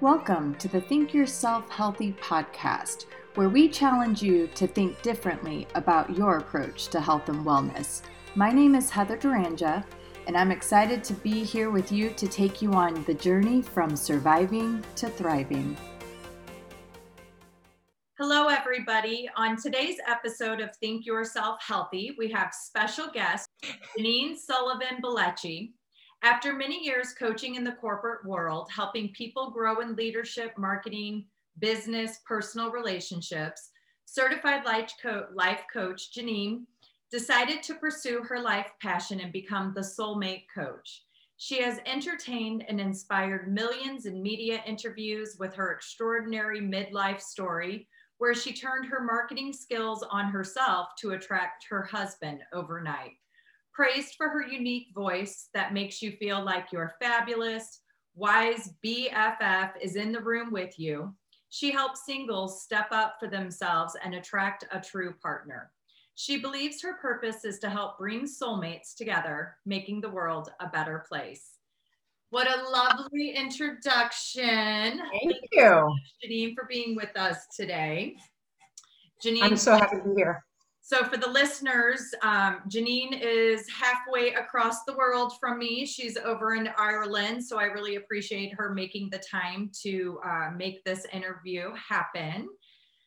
Welcome to the Think Yourself Healthy podcast, where we challenge you to think differently about your approach to health and wellness. My name is Heather Duranja, and I'm excited to be here with you to take you on the journey from surviving to thriving. Hello, everybody. On today's episode of Think Yourself Healthy, we have special guest Janine Sullivan Belleci. After many years coaching in the corporate world, helping people grow in leadership, marketing, business, personal relationships, certified life, co- life coach Janine decided to pursue her life passion and become the soulmate coach. She has entertained and inspired millions in media interviews with her extraordinary midlife story, where she turned her marketing skills on herself to attract her husband overnight praised for her unique voice that makes you feel like you're fabulous. Wise BFF is in the room with you. She helps singles step up for themselves and attract a true partner. She believes her purpose is to help bring soulmates together, making the world a better place. What a lovely introduction. Thank, you, Janine, for being with us today. Janine, I'm so happy to be here. So for the listeners, um, Janine is halfway across the world from me. She's over in Ireland, so I really appreciate her making the time to uh, make this interview happen.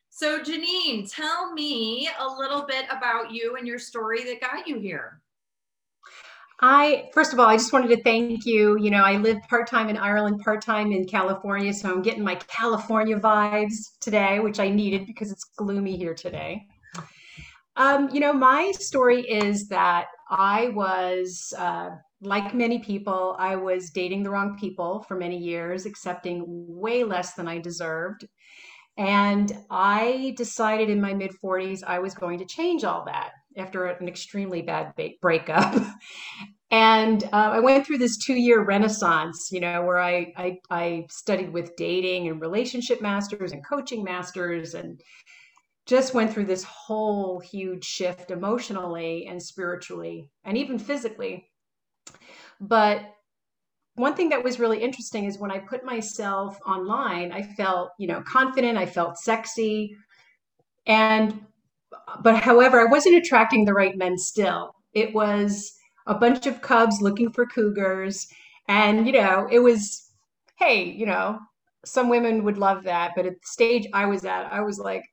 So Janine, tell me a little bit about you and your story that got you here. I first of all, I just wanted to thank you. You know, I live part time in Ireland, part time in California, so I'm getting my California vibes today, which I needed because it's gloomy here today. Um, you know, my story is that I was, uh, like many people, I was dating the wrong people for many years, accepting way less than I deserved. And I decided in my mid 40s I was going to change all that after an extremely bad ba- breakup. and uh, I went through this two year renaissance, you know, where I, I, I studied with dating and relationship masters and coaching masters and just went through this whole huge shift emotionally and spiritually and even physically. But one thing that was really interesting is when I put myself online, I felt, you know, confident, I felt sexy. And but however, I wasn't attracting the right men still. It was a bunch of cubs looking for cougars and you know, it was hey, you know, some women would love that, but at the stage I was at, I was like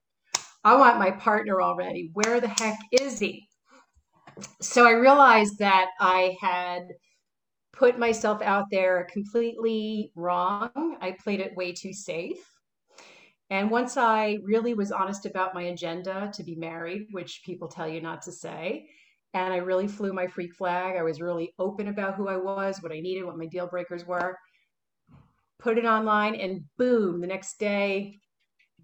I want my partner already. Where the heck is he? So I realized that I had put myself out there completely wrong. I played it way too safe. And once I really was honest about my agenda to be married, which people tell you not to say, and I really flew my freak flag, I was really open about who I was, what I needed, what my deal breakers were, put it online, and boom, the next day,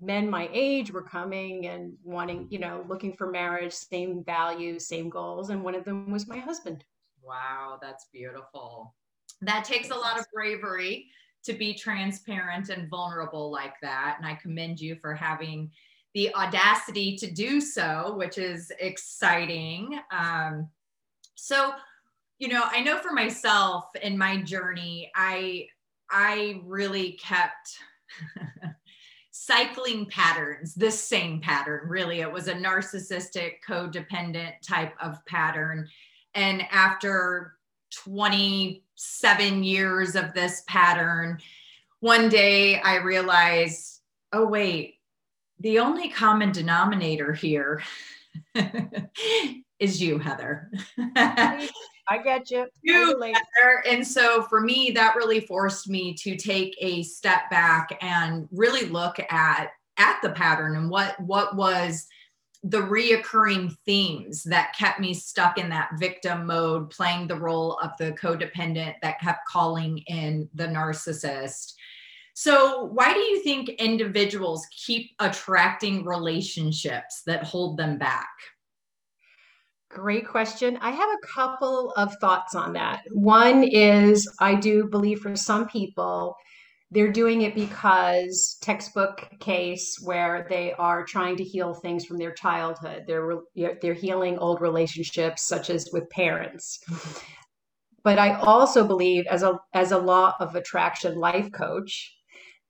men my age were coming and wanting, you know, looking for marriage, same values, same goals. And one of them was my husband. Wow, that's beautiful. That takes a lot of bravery to be transparent and vulnerable like that. And I commend you for having the audacity to do so, which is exciting. Um, so, you know, I know for myself in my journey, I I really kept cycling patterns, this same pattern, really. It was a narcissistic, codependent type of pattern. And after 27 years of this pattern, one day I realized, oh, wait, the only common denominator here is you, Heather. I get you. you and so for me, that really forced me to take a step back and really look at at the pattern and what what was the reoccurring themes that kept me stuck in that victim mode, playing the role of the codependent that kept calling in the narcissist. So, why do you think individuals keep attracting relationships that hold them back? Great question. I have a couple of thoughts on that. One is I do believe for some people, they're doing it because textbook case where they are trying to heal things from their childhood. They're they're healing old relationships such as with parents. But I also believe as a as a law of attraction life coach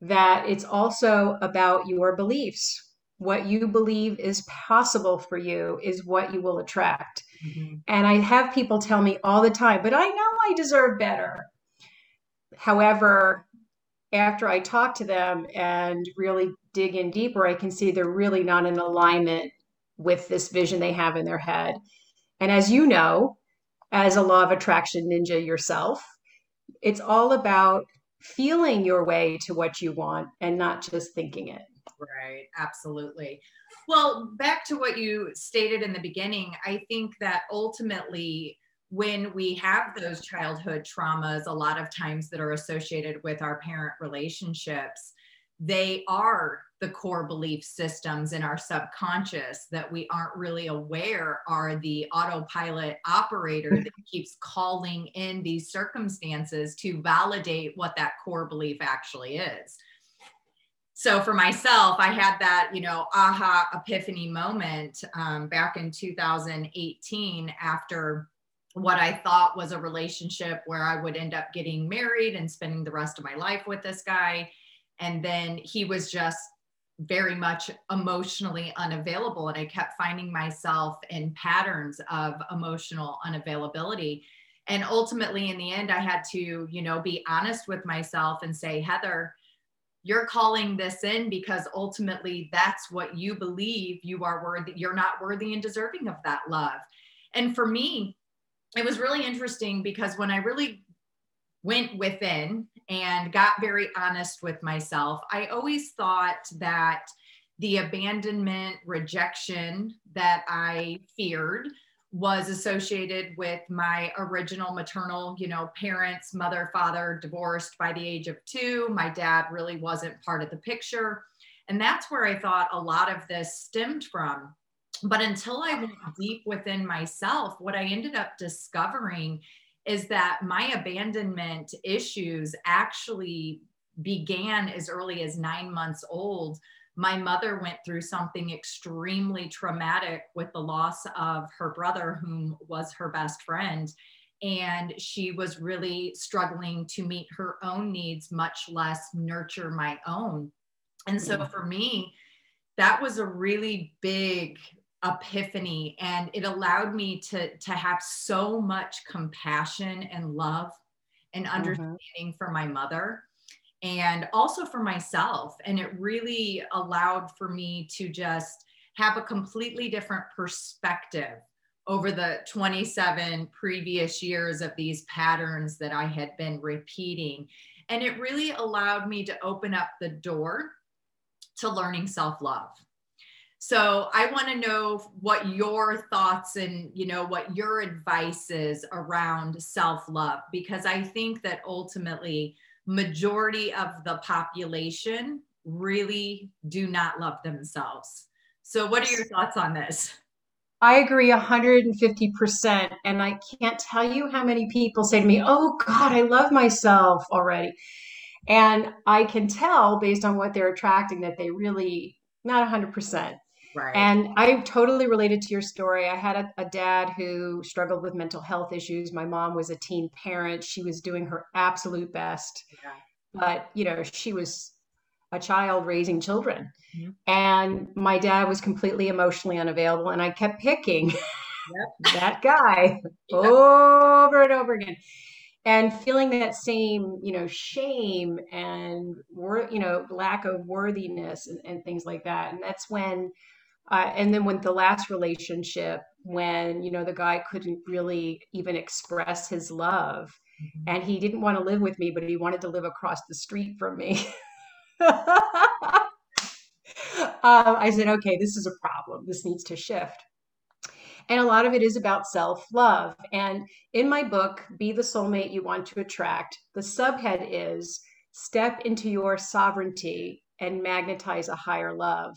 that it's also about your beliefs. What you believe is possible for you is what you will attract. Mm-hmm. And I have people tell me all the time, but I know I deserve better. However, after I talk to them and really dig in deeper, I can see they're really not in alignment with this vision they have in their head. And as you know, as a law of attraction ninja yourself, it's all about feeling your way to what you want and not just thinking it. Right, absolutely. Well, back to what you stated in the beginning, I think that ultimately, when we have those childhood traumas, a lot of times that are associated with our parent relationships, they are the core belief systems in our subconscious that we aren't really aware are the autopilot operator mm-hmm. that keeps calling in these circumstances to validate what that core belief actually is. So for myself, I had that, you know, aha epiphany moment um, back in 2018 after what I thought was a relationship where I would end up getting married and spending the rest of my life with this guy. And then he was just very much emotionally unavailable and i kept finding myself in patterns of emotional unavailability. And ultimately in the end i had to you know be honest with myself and say heather you're calling this in because ultimately that's what you believe you are worthy you're not worthy and deserving of that love and for me it was really interesting because when i really went within and got very honest with myself. I always thought that the abandonment, rejection that I feared was associated with my original maternal, you know, parents, mother, father divorced by the age of 2. My dad really wasn't part of the picture. And that's where I thought a lot of this stemmed from. But until I went deep within myself, what I ended up discovering is that my abandonment issues actually began as early as nine months old. My mother went through something extremely traumatic with the loss of her brother, whom was her best friend. And she was really struggling to meet her own needs, much less nurture my own. And so for me, that was a really big epiphany and it allowed me to to have so much compassion and love and mm-hmm. understanding mm-hmm. for my mother and also for myself and it really allowed for me to just have a completely different perspective over the 27 previous years of these patterns that I had been repeating. And it really allowed me to open up the door to learning self-love. So I want to know what your thoughts and you know what your advice is around self-love because I think that ultimately majority of the population really do not love themselves. So what are your thoughts on this? I agree 150%. And I can't tell you how many people say to me, Oh God, I love myself already. And I can tell based on what they're attracting that they really not 100%. Right. And I totally related to your story. I had a, a, dad who struggled with mental health issues. My mom was a teen parent. She was doing her absolute best. Yeah. But, you know, she was a child raising children. Mm-hmm. And my dad was completely emotionally unavailable. And I kept picking yep. that guy yep. over and over again and feeling that same you know shame and you know lack of worthiness and, and things like that and that's when uh, and then with the last relationship, when you know the guy couldn't really even express his love, mm-hmm. and he didn't want to live with me, but he wanted to live across the street from me. um, I said, okay, this is a problem. This needs to shift. And a lot of it is about self love. And in my book, Be the Soulmate You Want to Attract, the subhead is Step into Your Sovereignty and Magnetize a Higher Love.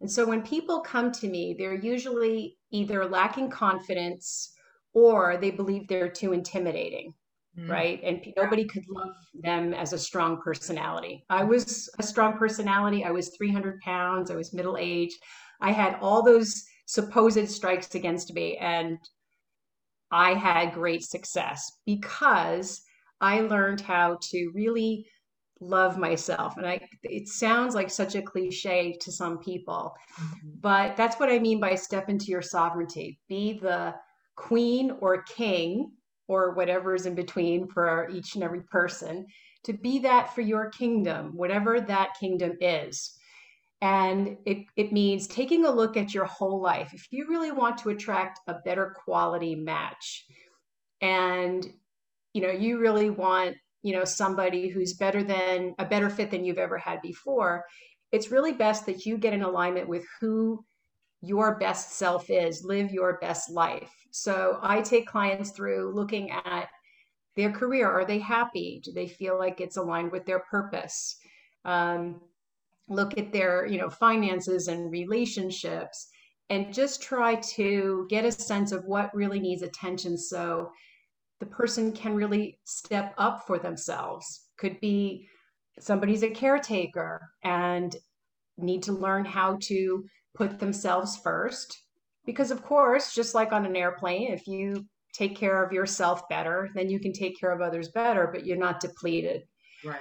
And so when people come to me, they're usually either lacking confidence or they believe they're too intimidating, mm. right? And nobody could love them as a strong personality. I was a strong personality. I was 300 pounds. I was middle aged. I had all those supposed strikes against me. And I had great success because I learned how to really love myself. And I it sounds like such a cliche to some people, mm-hmm. but that's what I mean by step into your sovereignty. Be the queen or king or whatever is in between for each and every person to be that for your kingdom, whatever that kingdom is. And it, it means taking a look at your whole life. If you really want to attract a better quality match and you know you really want you know somebody who's better than a better fit than you've ever had before it's really best that you get in alignment with who your best self is. Live your best life. So i take clients through looking at their career. Are they happy? Do they feel like it's aligned with their purpose? Um, look at their you know finances and relationships and just try to get a sense of what really needs attention. So the person can really step up for themselves. Could be somebody's a caretaker and need to learn how to put themselves first. Because, of course, just like on an airplane, if you take care of yourself better, then you can take care of others better, but you're not depleted. Right.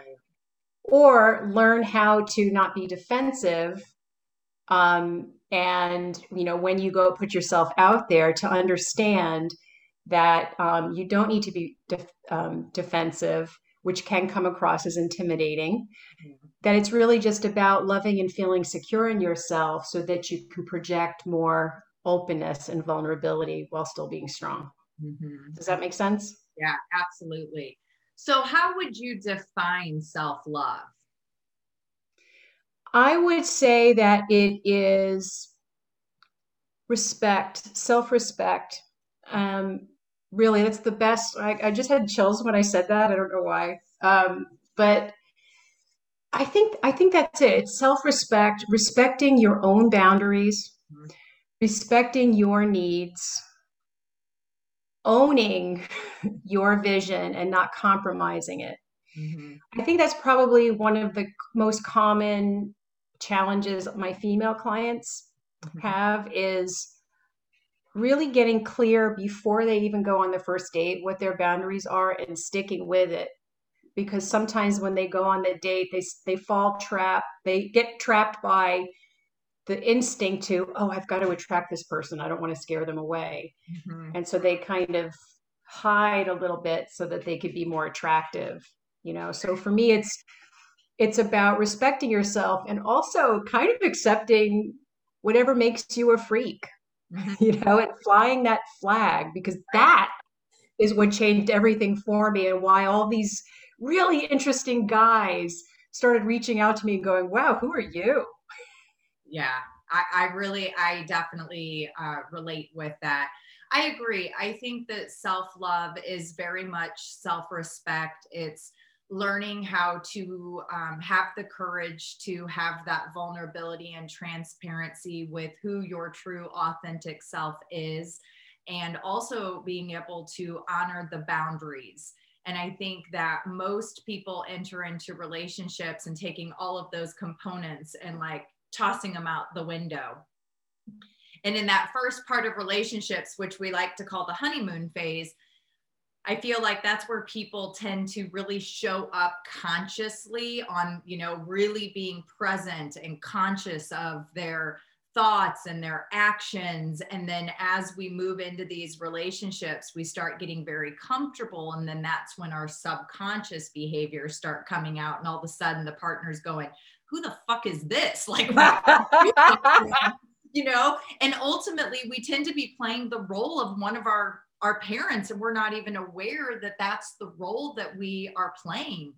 Or learn how to not be defensive. Um, and, you know, when you go put yourself out there to understand that um, you don't need to be def- um, defensive, which can come across as intimidating. Mm-hmm. That it's really just about loving and feeling secure in yourself so that you can project more openness and vulnerability while still being strong. Mm-hmm. Does that make sense? Yeah, absolutely. So, how would you define self love? I would say that it is respect, self respect, um, really that's the best I, I, just had chills when i said that i don't know why um, but i think i think that's it it's self-respect respecting your own boundaries mm-hmm. respecting your needs owning your vision and not compromising it mm-hmm. i think that's probably one of the most common challenges my female clients mm-hmm. have is really getting clear before they even go on the first date what their boundaries are and sticking with it because sometimes when they go on the date they they fall trap they get trapped by the instinct to oh i've got to attract this person i don't want to scare them away mm-hmm. and so they kind of hide a little bit so that they could be more attractive you know so for me it's it's about respecting yourself and also kind of accepting whatever makes you a freak. you know, and flying that flag because that is what changed everything for me and why all these really interesting guys started reaching out to me and going, wow, who are you? Yeah, I, I really, I definitely uh, relate with that. I agree. I think that self love is very much self respect. It's learning how to um, have the courage to have that vulnerability and transparency with who your true authentic self is and also being able to honor the boundaries. And i think that most people enter into relationships and taking all of those components and like tossing them out the window. And in that first part of relationships which we like to call the honeymoon phase I feel like that's where people tend to really show up consciously on, you know, really being present and conscious of their thoughts and their actions. And then as we move into these relationships, we start getting very comfortable. And then that's when our subconscious behaviors start coming out. And all of a sudden the partner's going, Who the fuck is this? Like, you know, and ultimately we tend to be playing the role of one of our our parents and we're not even aware that that's the role that we are playing.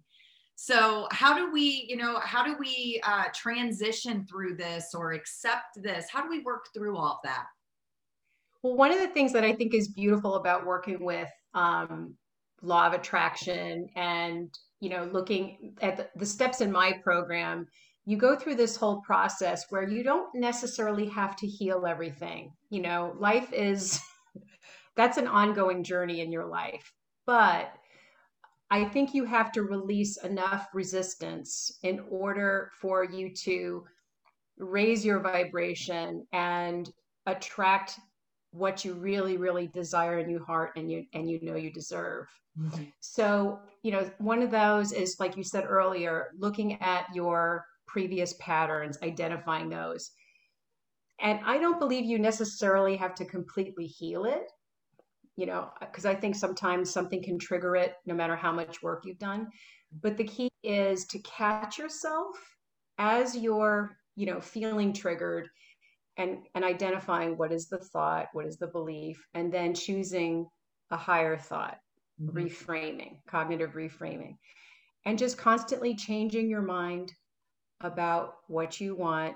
So how do we you know how do we uh, transition through this or accept this? How do we work through all of that? Well one of the things that i think is beautiful about working with um, law of attraction and you know looking at the, the steps in my program you go through this whole process where you don't necessarily have to heal everything. You know life is that's an ongoing journey in your life. But I think you have to release enough resistance in order for you to raise your vibration and attract what you really really desire in your heart and you and you know you deserve mm-hmm. so you know one of those is like you said earlier looking at your previous patterns identifying those and i don't believe you necessarily have to completely heal it you know because i think sometimes something can trigger it no matter how much work you've done. But the key is to catch yourself as you're you know feeling triggered and and identifying what is the thought what is the belief and then choosing a higher thought mm-hmm. reframing cognitive reframing and just constantly changing your mind about what you want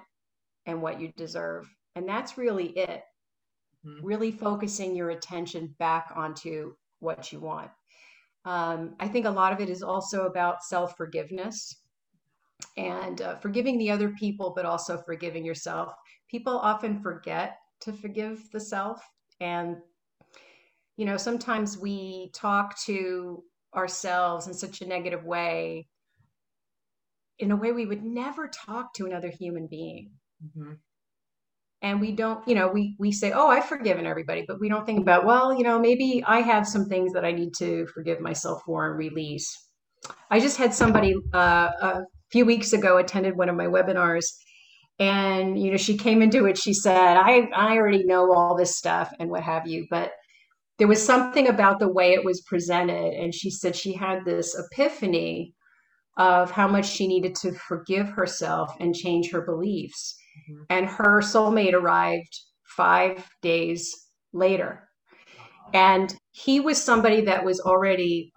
and what you deserve. And that's really it mm-hmm. really focusing your attention back onto what you want um, i think a lot of it is also about self-forgiveness and uh, forgiving the other people but also forgiving yourself people often forget to forgive the self and you know sometimes we talk to ourselves in such a negative way in a way we would never talk to another human being mm-hmm. And we don't you know we we say oh i've forgiven everybody but we don't think about well you know maybe i have some things that i need to forgive myself for and release. I just had somebody uh, a few weeks ago attended one of my webinars and you know she came into it she said i i already know all this stuff and what have you but there was something about the way it was presented and she said she had this epiphany of how much she needed to forgive herself and change her beliefs mm-hmm. and her soulmate arrived 5 days later and he was somebody that was already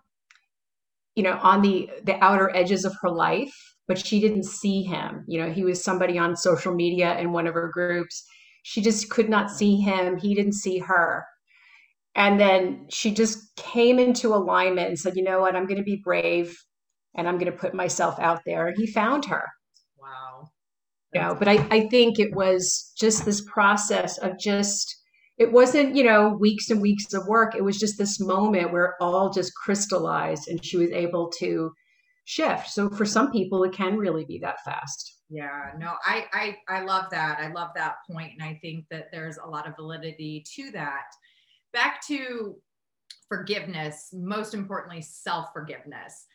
you know on the the outer edges of her life but she didn't see him. You know, he was somebody on social media in one of her groups. She just could not see him. He didn't see her. And then she just came into alignment and said, you know what, I'm going to be brave and I'm going to put myself out there. And he found her. Wow. You know, but I, I think it was just this process of just, it wasn't, you know, weeks and weeks of work. It was just this moment where it all just crystallized and she was able to shift. So for some people, it can really be that fast. Yeah, no, I, I I love that. I love that point, and I think that there's a lot of validity to that. Back to forgiveness, most importantly, self forgiveness.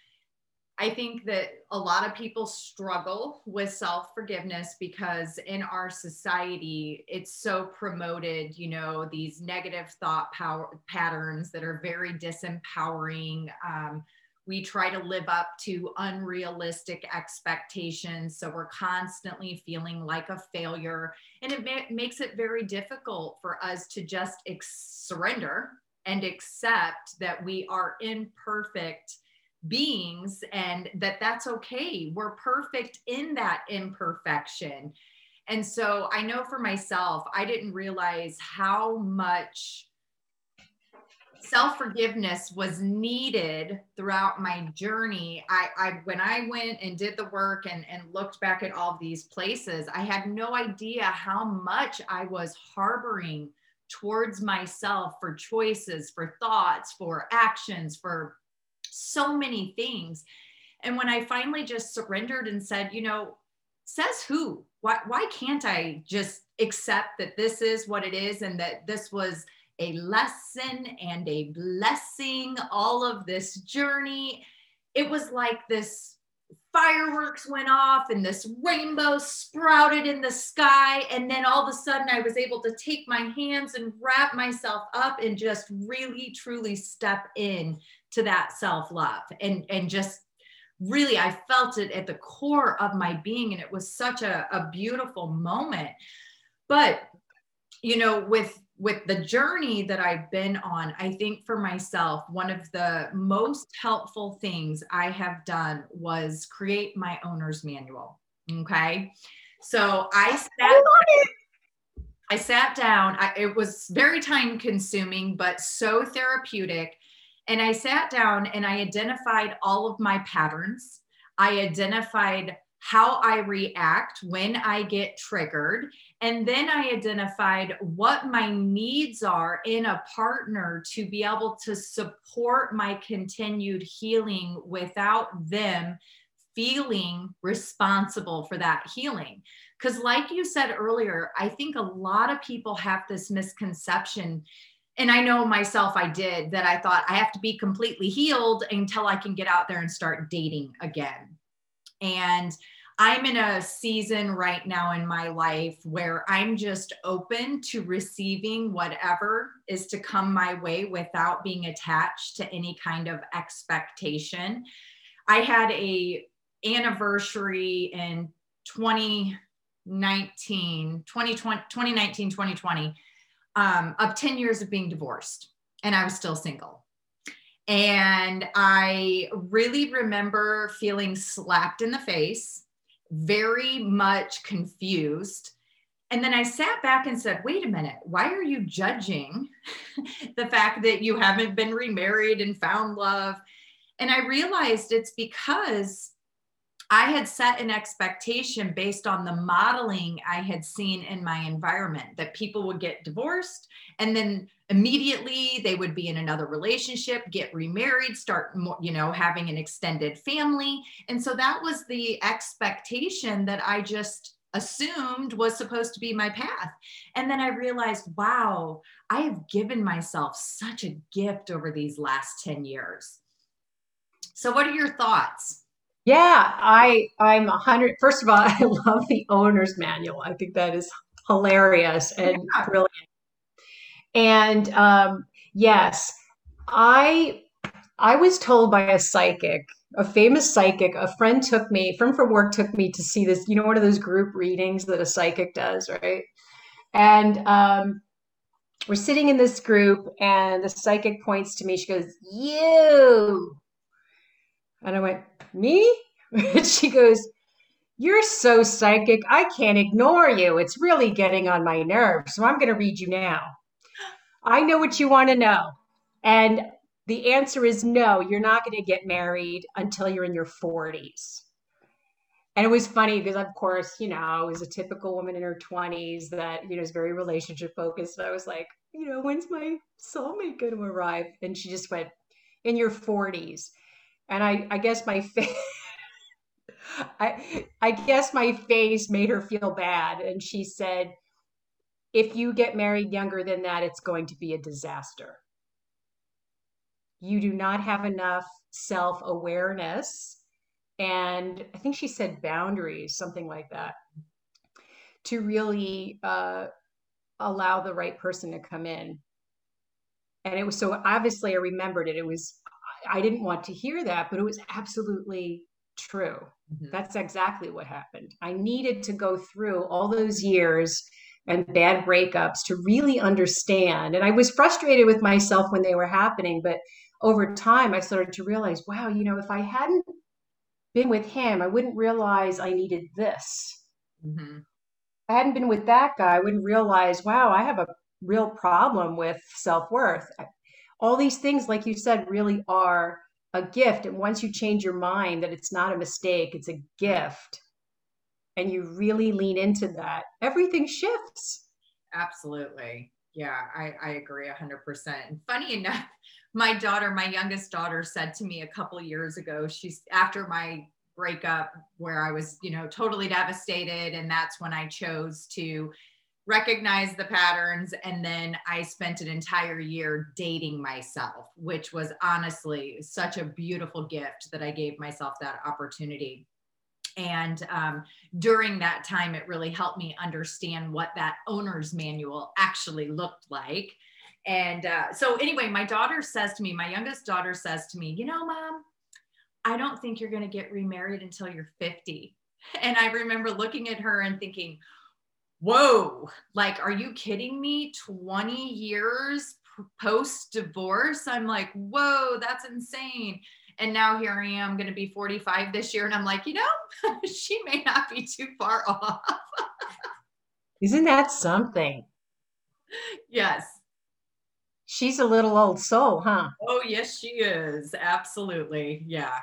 I think that a lot of people struggle with self forgiveness because in our society, it's so promoted, you know, these negative thought power patterns that are very disempowering. Um, we try to live up to unrealistic expectations so we're constantly feeling like a failure and it ma- makes it very difficult for us to just ex- surrender and accept that we are imperfect beings and that that's okay we're perfect in that imperfection and so i know for myself i didn't realize how much self forgiveness was needed throughout my journey. I, I, when I went and did the work and, and looked back at all these places, I had no idea how much I was harboring towards myself for choices, for thoughts, for actions, for so many things. And when I finally just surrendered and said, you know, says who? Why, why can't I just accept that this is what it is and that this was a lesson and a blessing, all of this journey. It was like this fireworks went off and this rainbow sprouted in the sky. And then all of a sudden, I was able to take my hands and wrap myself up and just really, truly step in to that self love and, and just really, I felt it at the core of my being. And it was such a, a beautiful moment. But, you know, with with the journey that I've been on, I think for myself, one of the most helpful things I have done was create my owner's manual. Okay. So I sat, I sat down. I, it was very time consuming, but so therapeutic. And I sat down and I identified all of my patterns. I identified how I react when I get triggered. And then I identified what my needs are in a partner to be able to support my continued healing without them feeling responsible for that healing. Because, like you said earlier, I think a lot of people have this misconception. And I know myself, I did that I thought I have to be completely healed until I can get out there and start dating again. And I'm in a season right now in my life where I'm just open to receiving whatever is to come my way without being attached to any kind of expectation. I had a anniversary in 2019, 2020, 2019, 2020 um, of 10 years of being divorced and I was still single. And I really remember feeling slapped in the face very much confused. And then I sat back and said, wait a minute, why are you judging the fact that you haven't been remarried and found love? And I realized it's because I had set an expectation based on the modeling I had seen in my environment that people would get divorced and then immediately they would be in another relationship, get remarried, start, you know, having an extended family. And so that was the expectation that I just assumed was supposed to be my path. And then I realized, wow, I have given myself such a gift over these last 10 years. So, what are your thoughts? Yeah, I I'm a hundred. First of all, I love the owner's manual. I think that is hilarious and yeah. brilliant. And um, yes, I I was told by a psychic, a famous psychic. A friend took me, friend from work took me to see this. You know, one of those group readings that a psychic does, right? And um, we're sitting in this group, and the psychic points to me. She goes, "You." And I went, me? she goes, You're so psychic. I can't ignore you. It's really getting on my nerves. So I'm going to read you now. I know what you want to know. And the answer is no, you're not going to get married until you're in your 40s. And it was funny because, of course, you know, I was a typical woman in her 20s that, you know, is very relationship focused. I was like, you know, when's my soulmate going to arrive? And she just went, in your 40s and I, I guess my face. I, I guess my face made her feel bad. And she said, if you get married younger than that, it's going to be a disaster. You do not have enough self awareness. And I think she said boundaries, something like that, to really uh, allow the right person to come in. And it was so obviously I remembered it. It was I didn't want to hear that, but it was absolutely true. Mm-hmm. That's exactly what happened. I needed to go through all those years and bad breakups to really understand. And I was frustrated with myself when they were happening, but over time I started to realize, wow, you know, if I hadn't been with him, I wouldn't realize I needed this. Mm-hmm. I hadn't been with that guy, I wouldn't realize, wow, I have a real problem with self worth all these things, like you said, really are a gift. And once you change your mind that it's not a mistake, it's a gift, and you really lean into that, everything shifts. Absolutely. Yeah, I, I agree 100%. And funny enough, my daughter, my youngest daughter, said to me a couple years ago, she's after my breakup where I was, you know, totally devastated. And that's when I chose to recognized the patterns and then i spent an entire year dating myself which was honestly such a beautiful gift that i gave myself that opportunity. And um, during that time it really helped me understand what that owner's manual actually looked like. And uh, so anyway my daughter says to me my youngest daughter says to me you know mom i don't think you're going to get remarried until you're 50 and i remember looking at her and thinking whoa, like, are you kidding me? 20 years post divorce? I'm like, whoa, that's insane. And now here I am going to be 45 this year. And I'm like, you know, she may not be too far off. Isn't that something? Yes. She's a little old soul, huh? Oh, yes, she is. Absolutely. Yeah.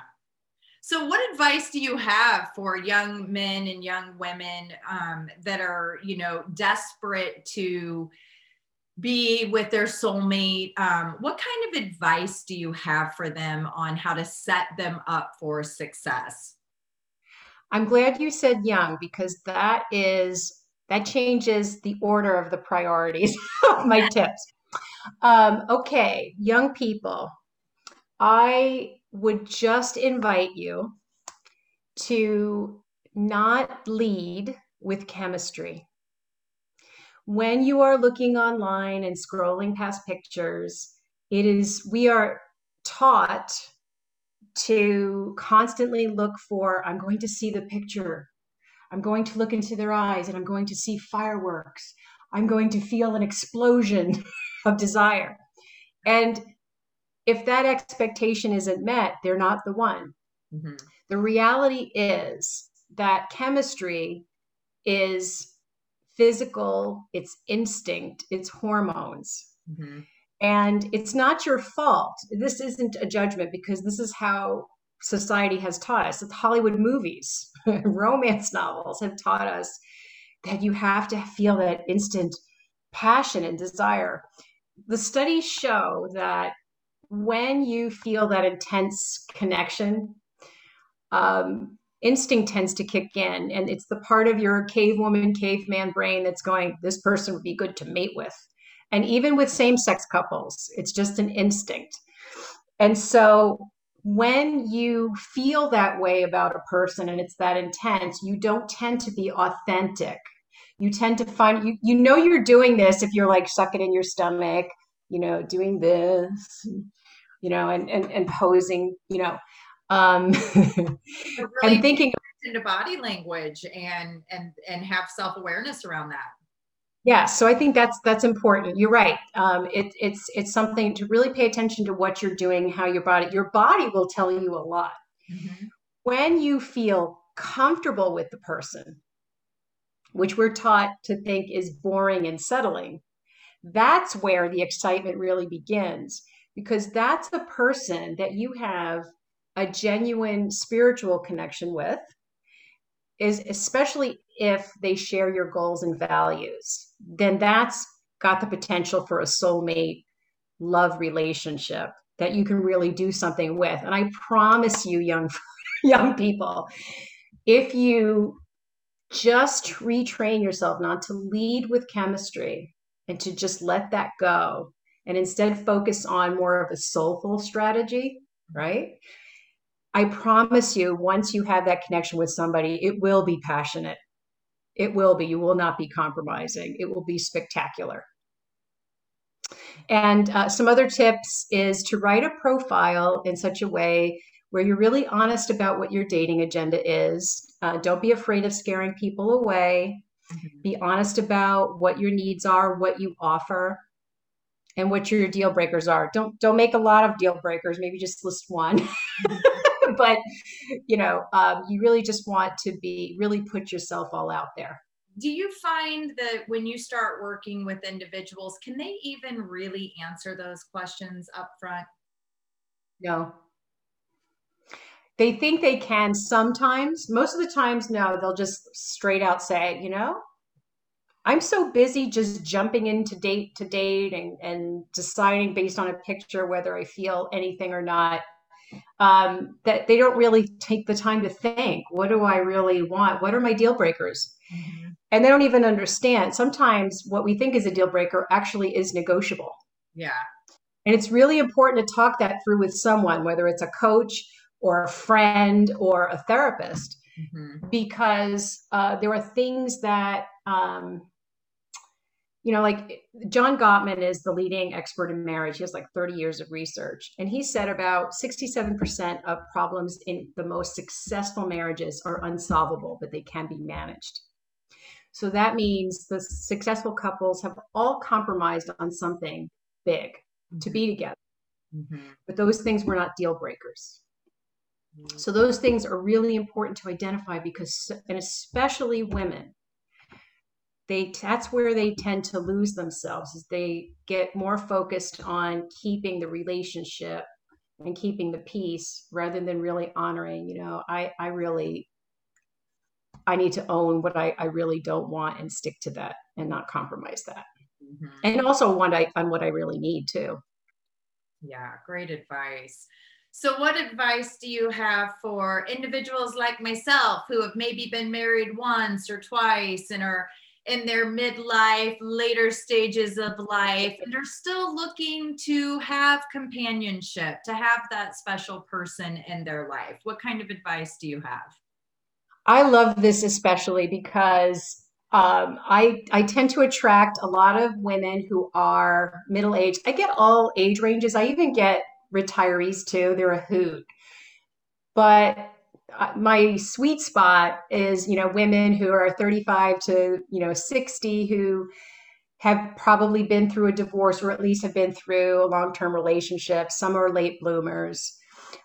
So, what advice do you have for young men and young women um, that are, you know, desperate to be with their soulmate? Um, what kind of advice do you have for them on how to set them up for success? I'm glad you said young because that is that changes the order of the priorities of my tips. Um, okay, young people, I would just invite you to not lead with chemistry. When you are looking online and scrolling past pictures, it is, we are taught to constantly look for, I'm going to see the picture. I'm going to look into their eyes and I'm going to see fireworks. I'm going to feel an explosion of desire. And if that expectation isn't met, they're not the one. Mm-hmm. The reality is that chemistry is physical, it's instinct, it's hormones. Mm-hmm. And it's not your fault. This isn't a judgment because this is how society has taught us. The Hollywood movies, romance novels have taught us that you have to feel that instant passion and desire. The studies show that when you feel that intense connection, um, instinct tends to kick in, and it's the part of your cavewoman, caveman brain that's going, This person would be good to mate with. And even with same sex couples, it's just an instinct. And so when you feel that way about a person and it's that intense, you don't tend to be authentic. You tend to find you you know you're doing this if you're like sucking in your stomach, you know, doing this, you know, and and, and posing, you know. Um really and thinking into body language and and and have self-awareness around that. Yeah, so I think that's that's important. You're right. Um, it, it's it's something to really pay attention to what you're doing, how your body your body will tell you a lot. Mm-hmm. When you feel comfortable with the person, which we're taught to think is boring and settling, that's where the excitement really begins because that's the person that you have a genuine spiritual connection with is especially if they share your goals and values then that's got the potential for a soulmate love relationship that you can really do something with. And i promise you young young people if you just retrain yourself not to lead with chemistry and to just let that go and instead focus on more of a soulful strategy right i promise you once you have that connection with somebody it will be passionate it will be. You will not be compromising. It will be spectacular. And uh, some other tips is to write a profile in such a way where you're really honest about what your dating agenda is. Uh, don't be afraid of scaring people away. Mm-hmm. Be honest about what your needs are, what you offer, and what your deal breakers are. Don't don't make a lot of deal breakers. Maybe just list one. But you know, um, you really just want to be really put yourself all out there. Do you find that when you start working with individuals, can they even really answer those questions up front? No. They think they can sometimes. Most of the times, no, they'll just straight out say, you know, I'm so busy just jumping into date to date and, and deciding based on a picture whether I feel anything or not um, that they don't really take the time to think what do i really want? What are my deal breakers? Mm-hmm. and they don't even understand. Sometimes what we think is a deal breaker actually is negotiable. Yeah. And it's really important to talk that through with someone whether it's a coach or a friend or a therapist mm-hmm. because uh, there are things that um, you know, like John Gottman is the leading expert in marriage. He has like 30 years of research. And he said about 67% of problems in the most successful marriages are unsolvable, but they can be managed. So that means the successful couples have all compromised on something big mm-hmm. to be together. Mm-hmm. But those things were not deal breakers. Mm-hmm. So those things are really important to identify because, and especially women, they that's where they tend to lose themselves is they get more focused on keeping the relationship and keeping the peace rather than really honoring you know i i really i need to own what i, I really don't want and stick to that and not compromise that. Mm-hmm. and also what i on what i really need too. Yeah great advice. So, what advice do you have for individuals like myself who have maybe been married once or twice and are in their midlife, later stages of life, and are still looking to have companionship, to have that special person in their life? What kind of advice do you have? I love this especially because um, I I tend to attract a lot of women who are middle aged. I get all age ranges. I even get retirees too. They're a hoot. But my sweet spot is, you know, women who are 35 to, you know, 60 who have probably been through a divorce or at least have been through a long-term relationship. Some are late bloomers.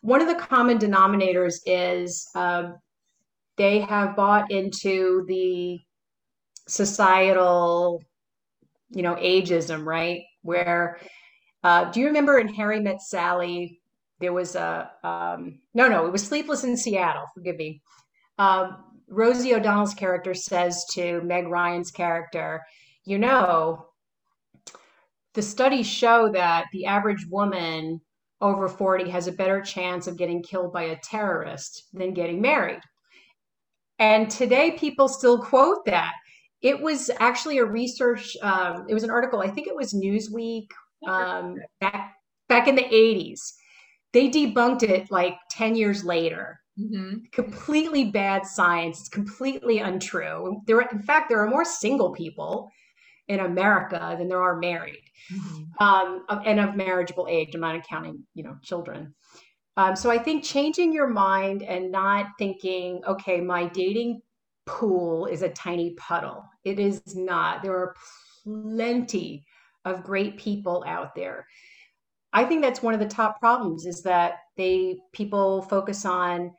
One of the common denominators is um, they have bought into the societal, you know, ageism, right? Where uh, do you remember in Harry Met Sally? There was a um, no, no, it was Sleepless in Seattle. Forgive me. Um, Rosie O'Donnell's character says to Meg Ryan's character, "You know, the studies show that the average woman over 40 has a better chance of getting killed by a terrorist than getting married." And today, people still quote that. It was actually a research. Um, it was an article. I think it was Newsweek um, back back in the 80s. They debunked it like 10 years later. Mm-hmm. Completely bad science. It's completely untrue. There, in fact, there are more single people in America than there are married, mm-hmm. um, and of marriageable age. I'm not counting, you know, children. Um, so I think changing your mind and not thinking, okay, my dating pool is a tiny puddle. It is not. There are plenty of great people out there. I think that's one of the top problems is that they people focus on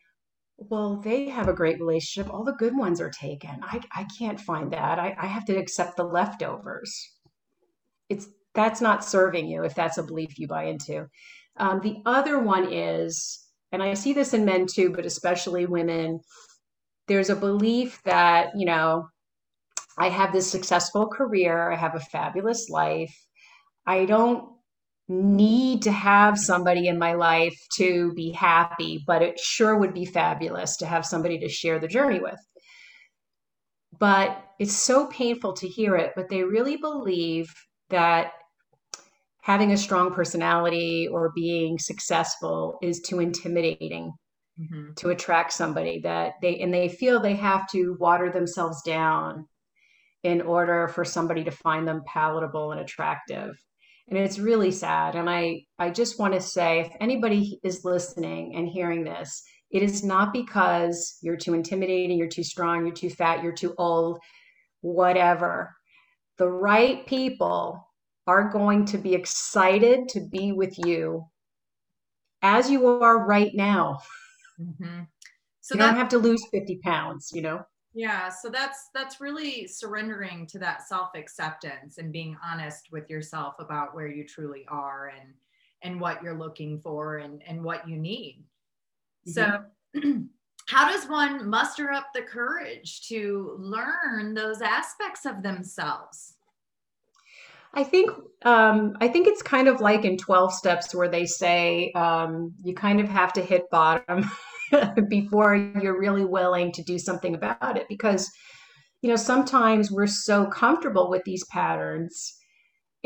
well, they have a great relationship. All the good ones are taken. I, I can't find that. I, I have to accept the leftovers. It's that's not serving you if that's a belief you buy into. Um, the other one is, and I see this in men too, but especially women, there's a belief that, you know, I have this successful career, I have a fabulous life. I don't need to have somebody in my life to be happy, but it sure would be fabulous to have somebody to share the journey with. But it's so painful to hear it, but they really believe that having a strong personality or being successful is too intimidating mm-hmm. to attract somebody that they and they feel they have to water themselves down in order for somebody to find them palatable and attractive and it's really sad. And i i just want to say if anybody is listening and hearing this it is not because you're too intimidating you're too strong you're too fat you're too old whatever. The right people are going to be excited to be with you as you are right now. Mm-hmm. so you don't have to lose 50 pounds you know yeah so that's that's really surrendering to that self-acceptance and being honest with yourself about where you truly are and and what you're looking for and and what you need. Mm-hmm. so how does one muster up the courage to learn those aspects of themselves? I think um, I think it's kind of like in 12 steps where they say um, you kind of have to hit bottom before you're really willing to do something about it. Because you know sometimes we're so comfortable with these patterns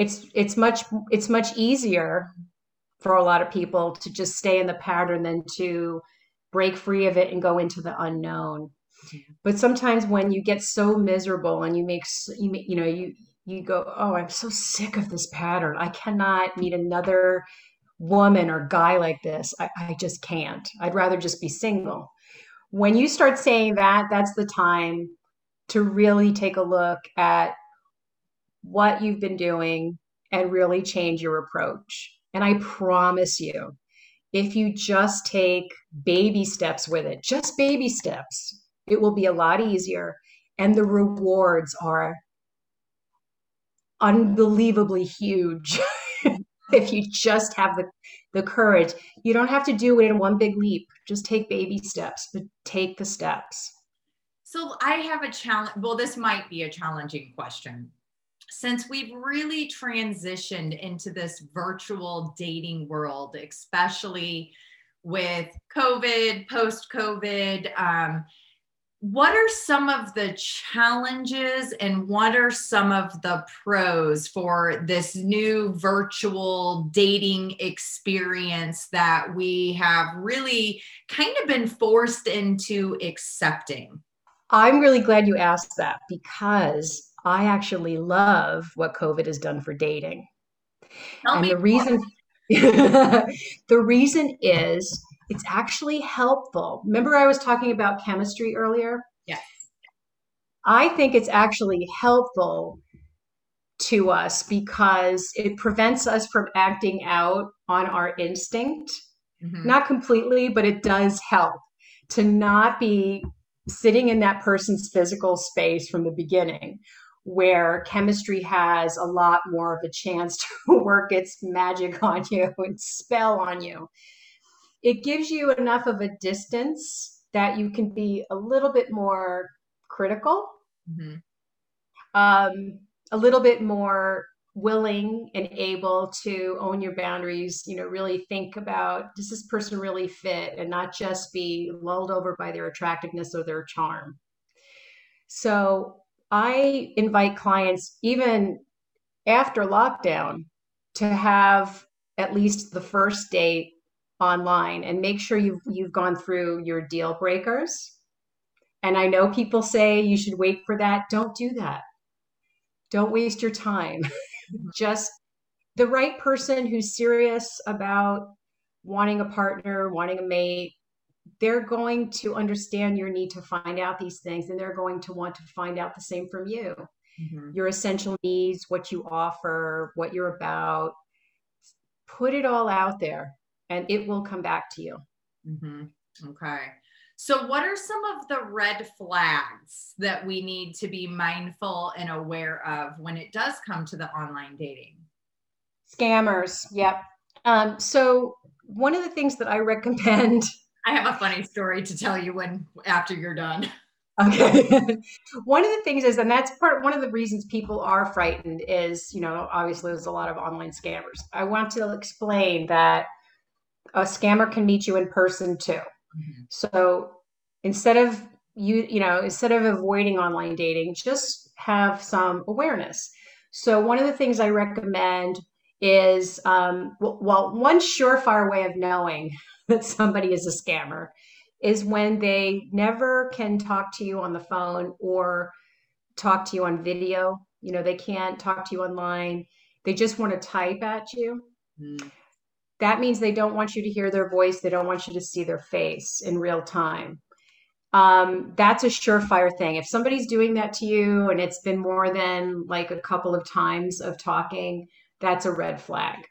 it's it's much it's much easier for a lot of people to just stay in the pattern than to break free of it and go into the unknown. But sometimes when you get so miserable and you make you, you know you you go oh i'm so sick of this pattern. I cannot meet another woman or guy like this. I, I just can't. I'd rather just be single. When you start saying that, that's the time to really take a look at what you've been doing and really change your approach. And I promise you, if you just take baby steps with it, just baby steps, it will be a lot easier. And the rewards are unbelievably huge. if you just have the, the courage. You don't have to do it in one big leap. Just take baby steps, but take the steps. So I have a challenge. Well, this might be a challenging question. Since we've really transitioned into this virtual dating world, especially with COVID, post COVID. Um, what are some of the challenges and what are some of the pros for this new virtual dating experience that we have really kind of been forced into accepting? I'm really glad you asked that because I actually love what COVID has done for dating. Tell and the reason the reason is it's actually helpful. Remember, I was talking about chemistry earlier? Yes. I think it's actually helpful to us because it prevents us from acting out on our instinct. Mm-hmm. Not completely, but it does help to not be sitting in that person's physical space from the beginning where chemistry has a lot more of a chance to work its magic on you and spell on you. It gives you enough of a distance that you can be a little bit more critical, mm-hmm. um, a little bit more willing and able to own your boundaries you know really think about does this person really fit and not just be lulled over by their attractiveness or their charm so I invite clients, even after lockdown, to have at least the first date online and make sure you've you've gone through your deal breakers. And I know people say you should wait for that. Don't do that. Don't waste your time. Just the right person who's serious about wanting a partner, wanting a mate, they're going to understand your need to find out these things and they're going to want to find out the same from you mm-hmm. your essential needs what you offer what you're about put it all out there and it will come back to you mm-hmm. okay so what are some of the red flags that we need to be mindful and aware of when it does come to the online dating scammers yep um, so one of the things that i recommend I have a funny story to tell you when after you're done. Okay. one of the things is, and that's part one of the reasons people are frightened is, you know, obviously there's a lot of online scammers. I want to explain that a scammer can meet you in person too. Mm-hmm. So instead of you, you know, instead of avoiding online dating, just have some awareness. So one of the things I recommend is, um, well, one surefire way of knowing that somebody is a scammer is when they never can talk to you on the phone or talk to you on video. You know, they can't talk to you online. They just want to type at you. Mm. That means they don't want you to hear their voice. They don't want you to see their face in real time. Um, that's a surefire thing. If somebody's doing that to you and it's been more than like a couple of times of talking, that's a red flag.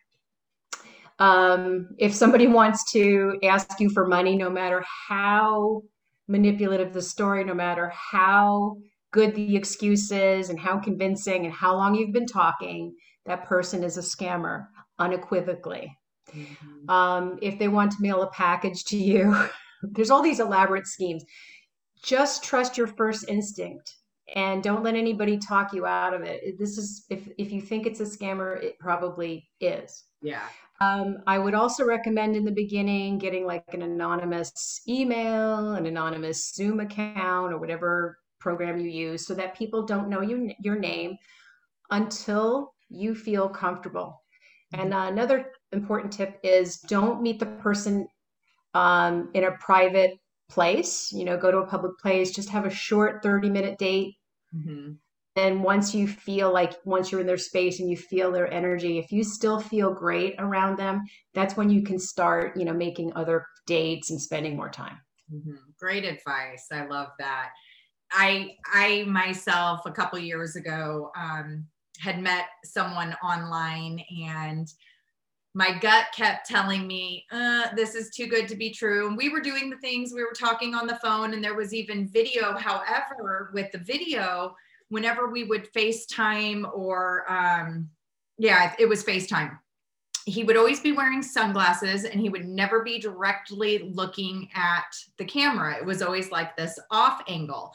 Um, if somebody wants to ask you for money, no matter how manipulative the story, no matter how good the excuse is and how convincing and how long you've been talking, that person is a scammer unequivocally. Mm-hmm. Um, if they want to mail a package to you, there's all these elaborate schemes. Just trust your first instinct and don't let anybody talk you out of it. This is if if you think it's a scammer, it probably is. Yeah. Um, I would also recommend in the beginning getting like an anonymous email, an anonymous Zoom account, or whatever program you use, so that people don't know you, your name until you feel comfortable. And uh, another important tip is don't meet the person um, in a private place. You know, go to a public place. Just have a short thirty minute date. Mm-hmm and once you feel like once you're in their space and you feel their energy if you still feel great around them that's when you can start you know making other dates and spending more time mm-hmm. great advice i love that i i myself a couple years ago um, had met someone online and my gut kept telling me uh, this is too good to be true and we were doing the things we were talking on the phone and there was even video however with the video whenever we would FaceTime or, um, yeah, it was FaceTime. He would always be wearing sunglasses and he would never be directly looking at the camera. It was always like this off angle.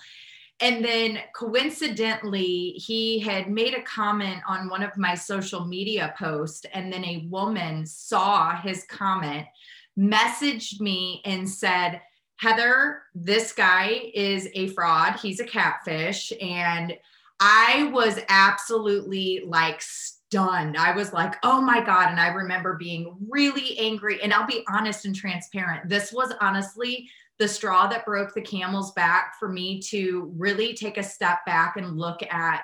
And then coincidentally, he had made a comment on one of my social media posts, and then a woman saw his comment messaged me and said, Heather, this guy is a fraud. He's a catfish. And I was absolutely like stunned. I was like, oh my God. And I remember being really angry. And I'll be honest and transparent. This was honestly the straw that broke the camel's back for me to really take a step back and look at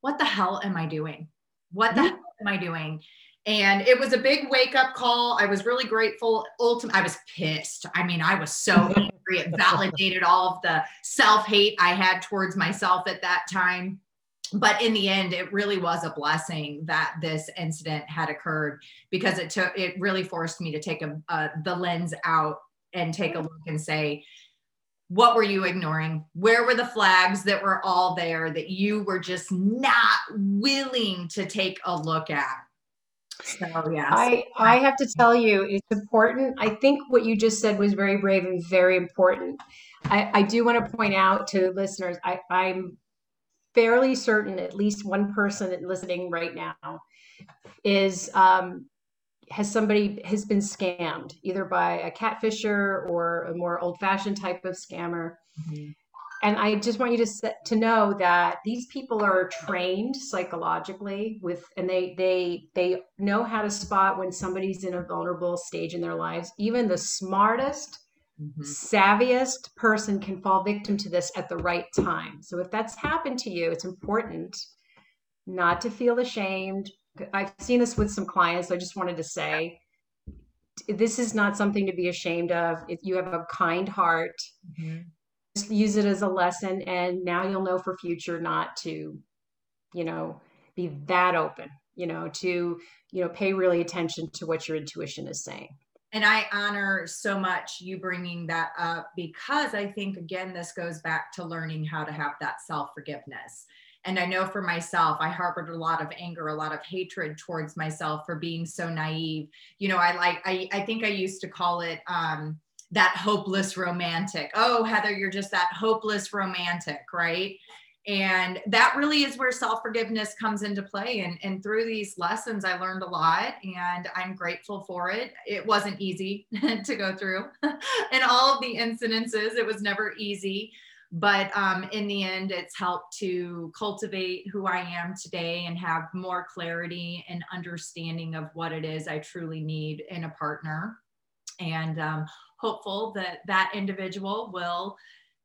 what the hell am I doing? What the mm-hmm. hell am I doing? And it was a big wake up call. I was really grateful. Ultimately, I was pissed. I mean, I was so angry. It validated all of the self hate I had towards myself at that time. But in the end, it really was a blessing that this incident had occurred because it took it really forced me to take a, a the lens out and take a look and say, what were you ignoring? Where were the flags that were all there that you were just not willing to take a look at? So yeah. I, I have to tell you, it's important. I think what you just said was very brave and very important. I, I do want to point out to listeners, I, I'm fairly certain at least one person listening right now is um, has somebody has been scammed either by a catfisher or a more old-fashioned type of scammer. Mm-hmm and I just want you to set, to know that these people are trained psychologically with, and they they they know how to spot when somebody's in a vulnerable stage in their lives. Even the smartest, mm-hmm. savviest person can fall victim to this at the right time. So if that's happened to you, it's important not to feel ashamed. I've seen this with some clients. So I just wanted to say this is not something to be ashamed of. If you have a kind heart, mm-hmm use it as a lesson and now you'll know for future not to you know be that open you know to you know pay really attention to what your intuition is saying and i honor so much you bringing that up because i think again this goes back to learning how to have that self forgiveness and i know for myself i harbored a lot of anger a lot of hatred towards myself for being so naive you know i like i, I think i used to call it um that hopeless romantic. Oh, Heather, you're just that hopeless romantic, right? And that really is where self forgiveness comes into play. And, and through these lessons, I learned a lot and I'm grateful for it. It wasn't easy to go through. and all of the incidences, it was never easy. But um, in the end, it's helped to cultivate who I am today and have more clarity and understanding of what it is I truly need in a partner. And um, hopeful that that individual will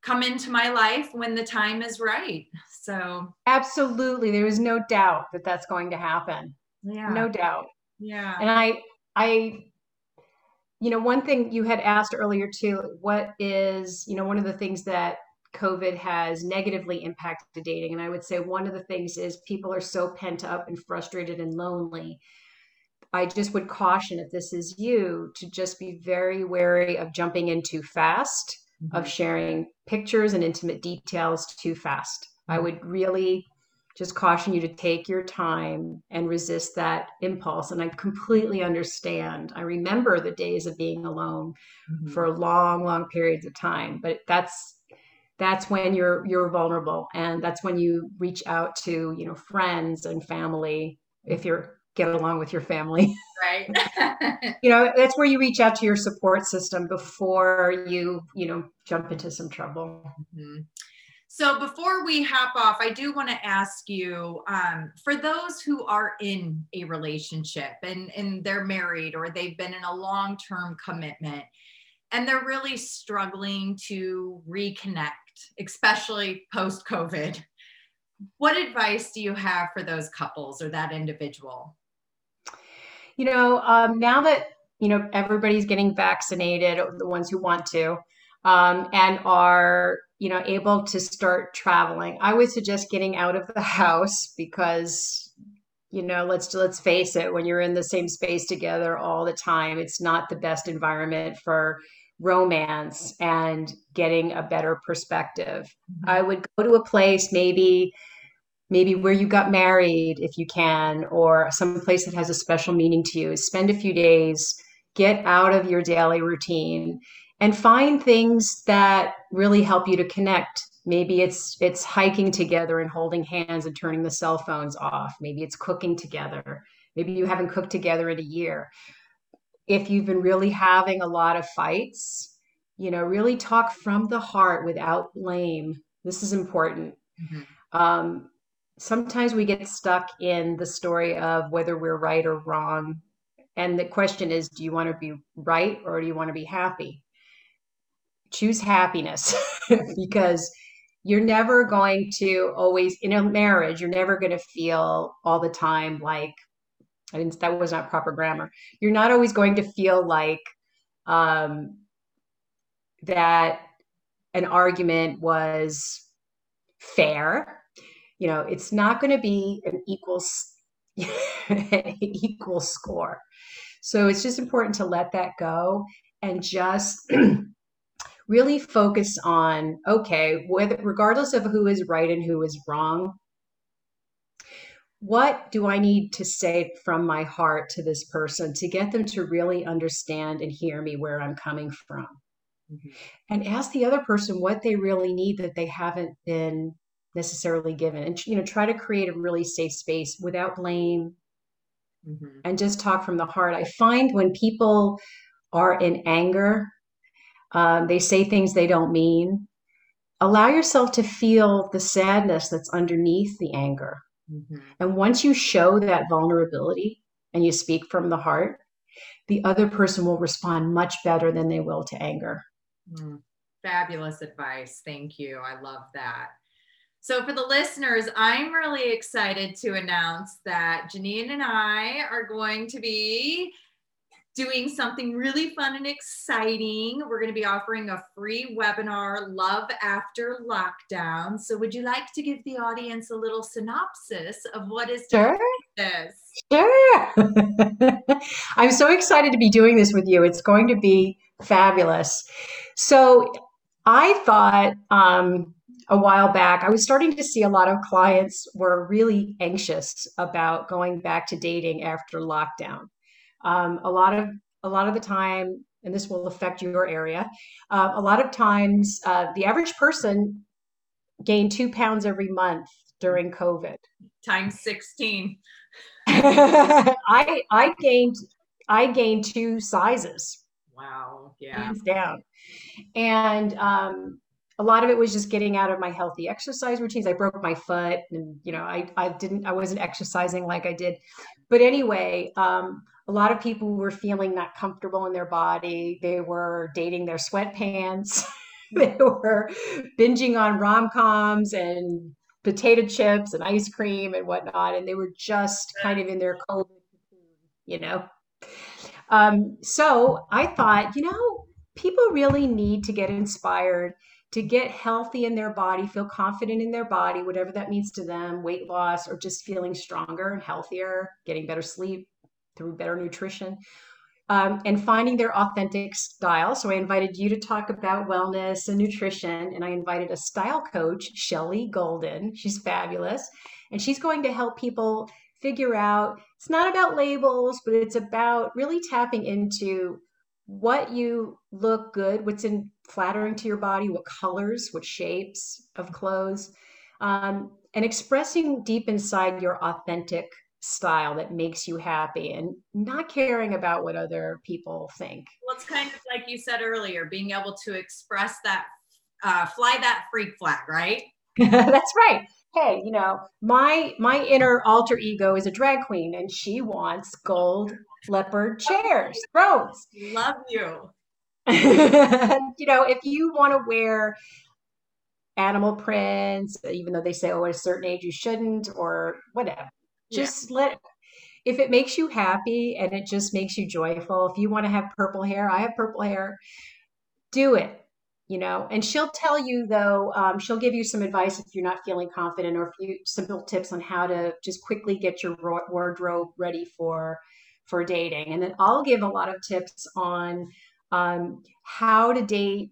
come into my life when the time is right. So, absolutely. There is no doubt that that's going to happen. Yeah. No doubt. Yeah. And I, I, you know, one thing you had asked earlier too, what is, you know, one of the things that COVID has negatively impacted dating. And I would say one of the things is people are so pent up and frustrated and lonely I just would caution if this is you to just be very wary of jumping in too fast, mm-hmm. of sharing pictures and intimate details too fast. I mm-hmm. would really just caution you to take your time and resist that impulse. And I completely understand. I remember the days of being alone mm-hmm. for long, long periods of time, but that's that's when you're you're vulnerable and that's when you reach out to you know friends and family if you're get along with your family. Right. you know, that's where you reach out to your support system before you, you know, jump into some trouble. Mm-hmm. So before we hop off, I do want to ask you, um, for those who are in a relationship and, and they're married or they've been in a long-term commitment and they're really struggling to reconnect, especially post-COVID, what advice do you have for those couples or that individual? you know, um, now that you know everybody's getting vaccinated, the ones who want to, um, and are you know able to start traveling, I would suggest getting out of the house because you know let's let's face it, when you're in the same space together all the time, it's not the best environment for romance and getting a better perspective. Mm-hmm. I would go to a place maybe maybe where you got married if you can or some place that has a special meaning to you spend a few days get out of your daily routine and find things that really help you to connect maybe it's it's hiking together and holding hands and turning the cell phones off maybe it's cooking together maybe you haven't cooked together in a year if you've been really having a lot of fights, you know, really talk from the heart without blame. This is important. Mm-hmm. Um, sometimes we get stuck in the story of whether we're right or wrong. And the question is do you want to be right or do you want to be happy? Choose happiness because you're never going to always, in a marriage, you're never going to feel all the time like, I didn't, that was not proper grammar. You're not always going to feel like um, that an argument was fair you know it's not going to be an equal equal score so it's just important to let that go and just really focus on okay whether regardless of who is right and who is wrong what do i need to say from my heart to this person to get them to really understand and hear me where i'm coming from? Mm-hmm. and ask the other person what they really need that they haven't been necessarily given. And you know try to create a really safe space without blame. Mm-hmm. and just talk from the heart. I find when people are in anger um, they say things they don't mean. Allow yourself to feel the sadness that's underneath the anger mm-hmm. and once you show that vulnerability and you speak from the heart the other person will respond much better than they will to anger mm. fabulous advice thank you i love that so, for the listeners, I'm really excited to announce that Janine and I are going to be doing something really fun and exciting. We're going to be offering a free webinar, Love After Lockdown. So, would you like to give the audience a little synopsis of what is sure. this? Sure. I'm so excited to be doing this with you. It's going to be fabulous. So, I thought, um, a while back, I was starting to see a lot of clients were really anxious about going back to dating after lockdown. Um, a lot of a lot of the time, and this will affect your area. Uh, a lot of times, uh, the average person gained two pounds every month during COVID. Times sixteen. I I gained I gained two sizes. Wow. Yeah. Hands down. And um, a lot of it was just getting out of my healthy exercise routines. I broke my foot and, you know, I, I didn't, I wasn't exercising like I did. But anyway, um, a lot of people were feeling not comfortable in their body. They were dating their sweatpants. they were binging on rom coms and potato chips and ice cream and whatnot. And they were just kind of in their COVID, you know. Um, so I thought, you know, people really need to get inspired to get healthy in their body, feel confident in their body, whatever that means to them, weight loss, or just feeling stronger and healthier, getting better sleep through better nutrition, um, and finding their authentic style. So I invited you to talk about wellness and nutrition, and I invited a style coach, Shelly Golden. She's fabulous, and she's going to help people figure out it's not about labels, but it's about really tapping into what you look good, what's in flattering to your body, what colors, what shapes of clothes, um, and expressing deep inside your authentic style that makes you happy and not caring about what other people think. Well, it's kind of like you said earlier, being able to express that, uh, fly that freak flag, right? That's right. Hey, you know, my my inner alter ego is a drag queen, and she wants gold leopard chairs, thrones. Love you. You know, if you want to wear animal prints, even though they say, oh, at a certain age you shouldn't, or whatever, just yeah. let if it makes you happy and it just makes you joyful. If you want to have purple hair, I have purple hair, do it. You know, and she'll tell you though, um, she'll give you some advice if you're not feeling confident, or a few simple tips on how to just quickly get your wardrobe ready for for dating. And then I'll give a lot of tips on um, how to date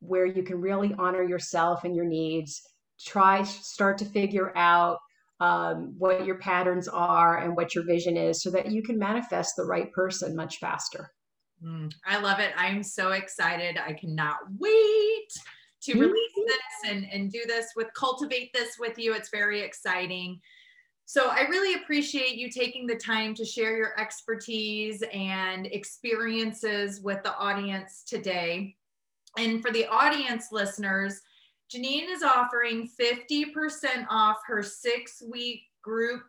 where you can really honor yourself and your needs. Try, start to figure out um, what your patterns are and what your vision is so that you can manifest the right person much faster. Mm, I love it. I'm so excited. I cannot wait to release this and, and do this with cultivate this with you. It's very exciting. So I really appreciate you taking the time to share your expertise and experiences with the audience today. And for the audience listeners, Janine is offering 50% off her six week group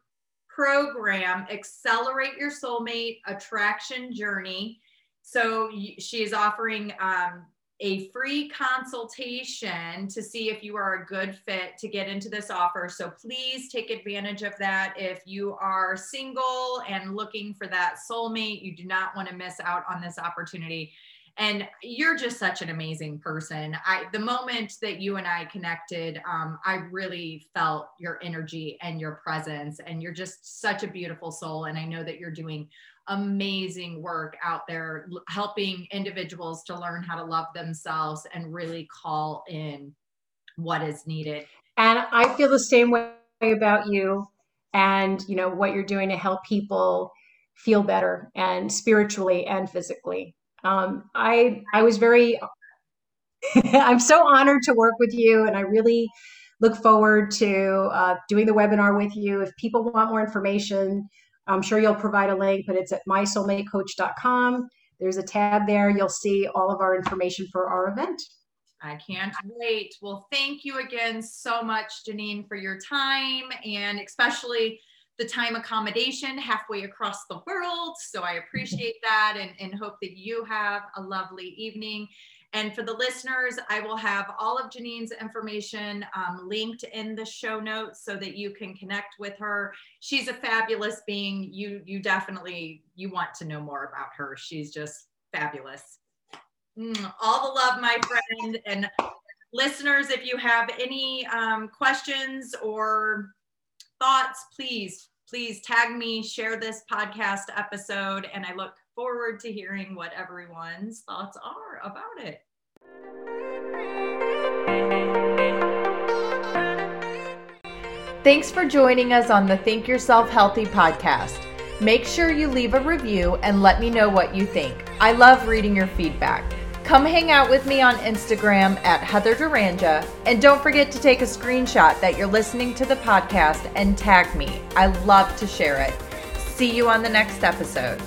program, Accelerate Your Soulmate Attraction Journey. So she is offering um, a free consultation to see if you are a good fit to get into this offer. So please take advantage of that. If you are single and looking for that soulmate, you do not want to miss out on this opportunity. And you're just such an amazing person. I the moment that you and I connected, um, I really felt your energy and your presence, and you're just such a beautiful soul. And I know that you're doing amazing work out there helping individuals to learn how to love themselves and really call in what is needed. And I feel the same way about you and you know what you're doing to help people feel better and spiritually and physically. Um, I I was very I'm so honored to work with you and I really look forward to uh, doing the webinar with you. If people want more information, I'm sure you'll provide a link, but it's at mysoulmatecoach.com. There's a tab there. You'll see all of our information for our event. I can't wait. Well, thank you again so much, Janine, for your time and especially the time accommodation halfway across the world. So I appreciate that and, and hope that you have a lovely evening. And for the listeners, I will have all of Janine's information um, linked in the show notes so that you can connect with her. She's a fabulous being. You you definitely you want to know more about her. She's just fabulous. Mm, all the love, my friend. And listeners, if you have any um, questions or thoughts, please please tag me, share this podcast episode, and I look forward to hearing what everyone's thoughts are about it. Thanks for joining us on the Think Yourself Healthy podcast. Make sure you leave a review and let me know what you think. I love reading your feedback. Come hang out with me on Instagram at Heather Duranja, and don't forget to take a screenshot that you're listening to the podcast and tag me. I love to share it. See you on the next episode.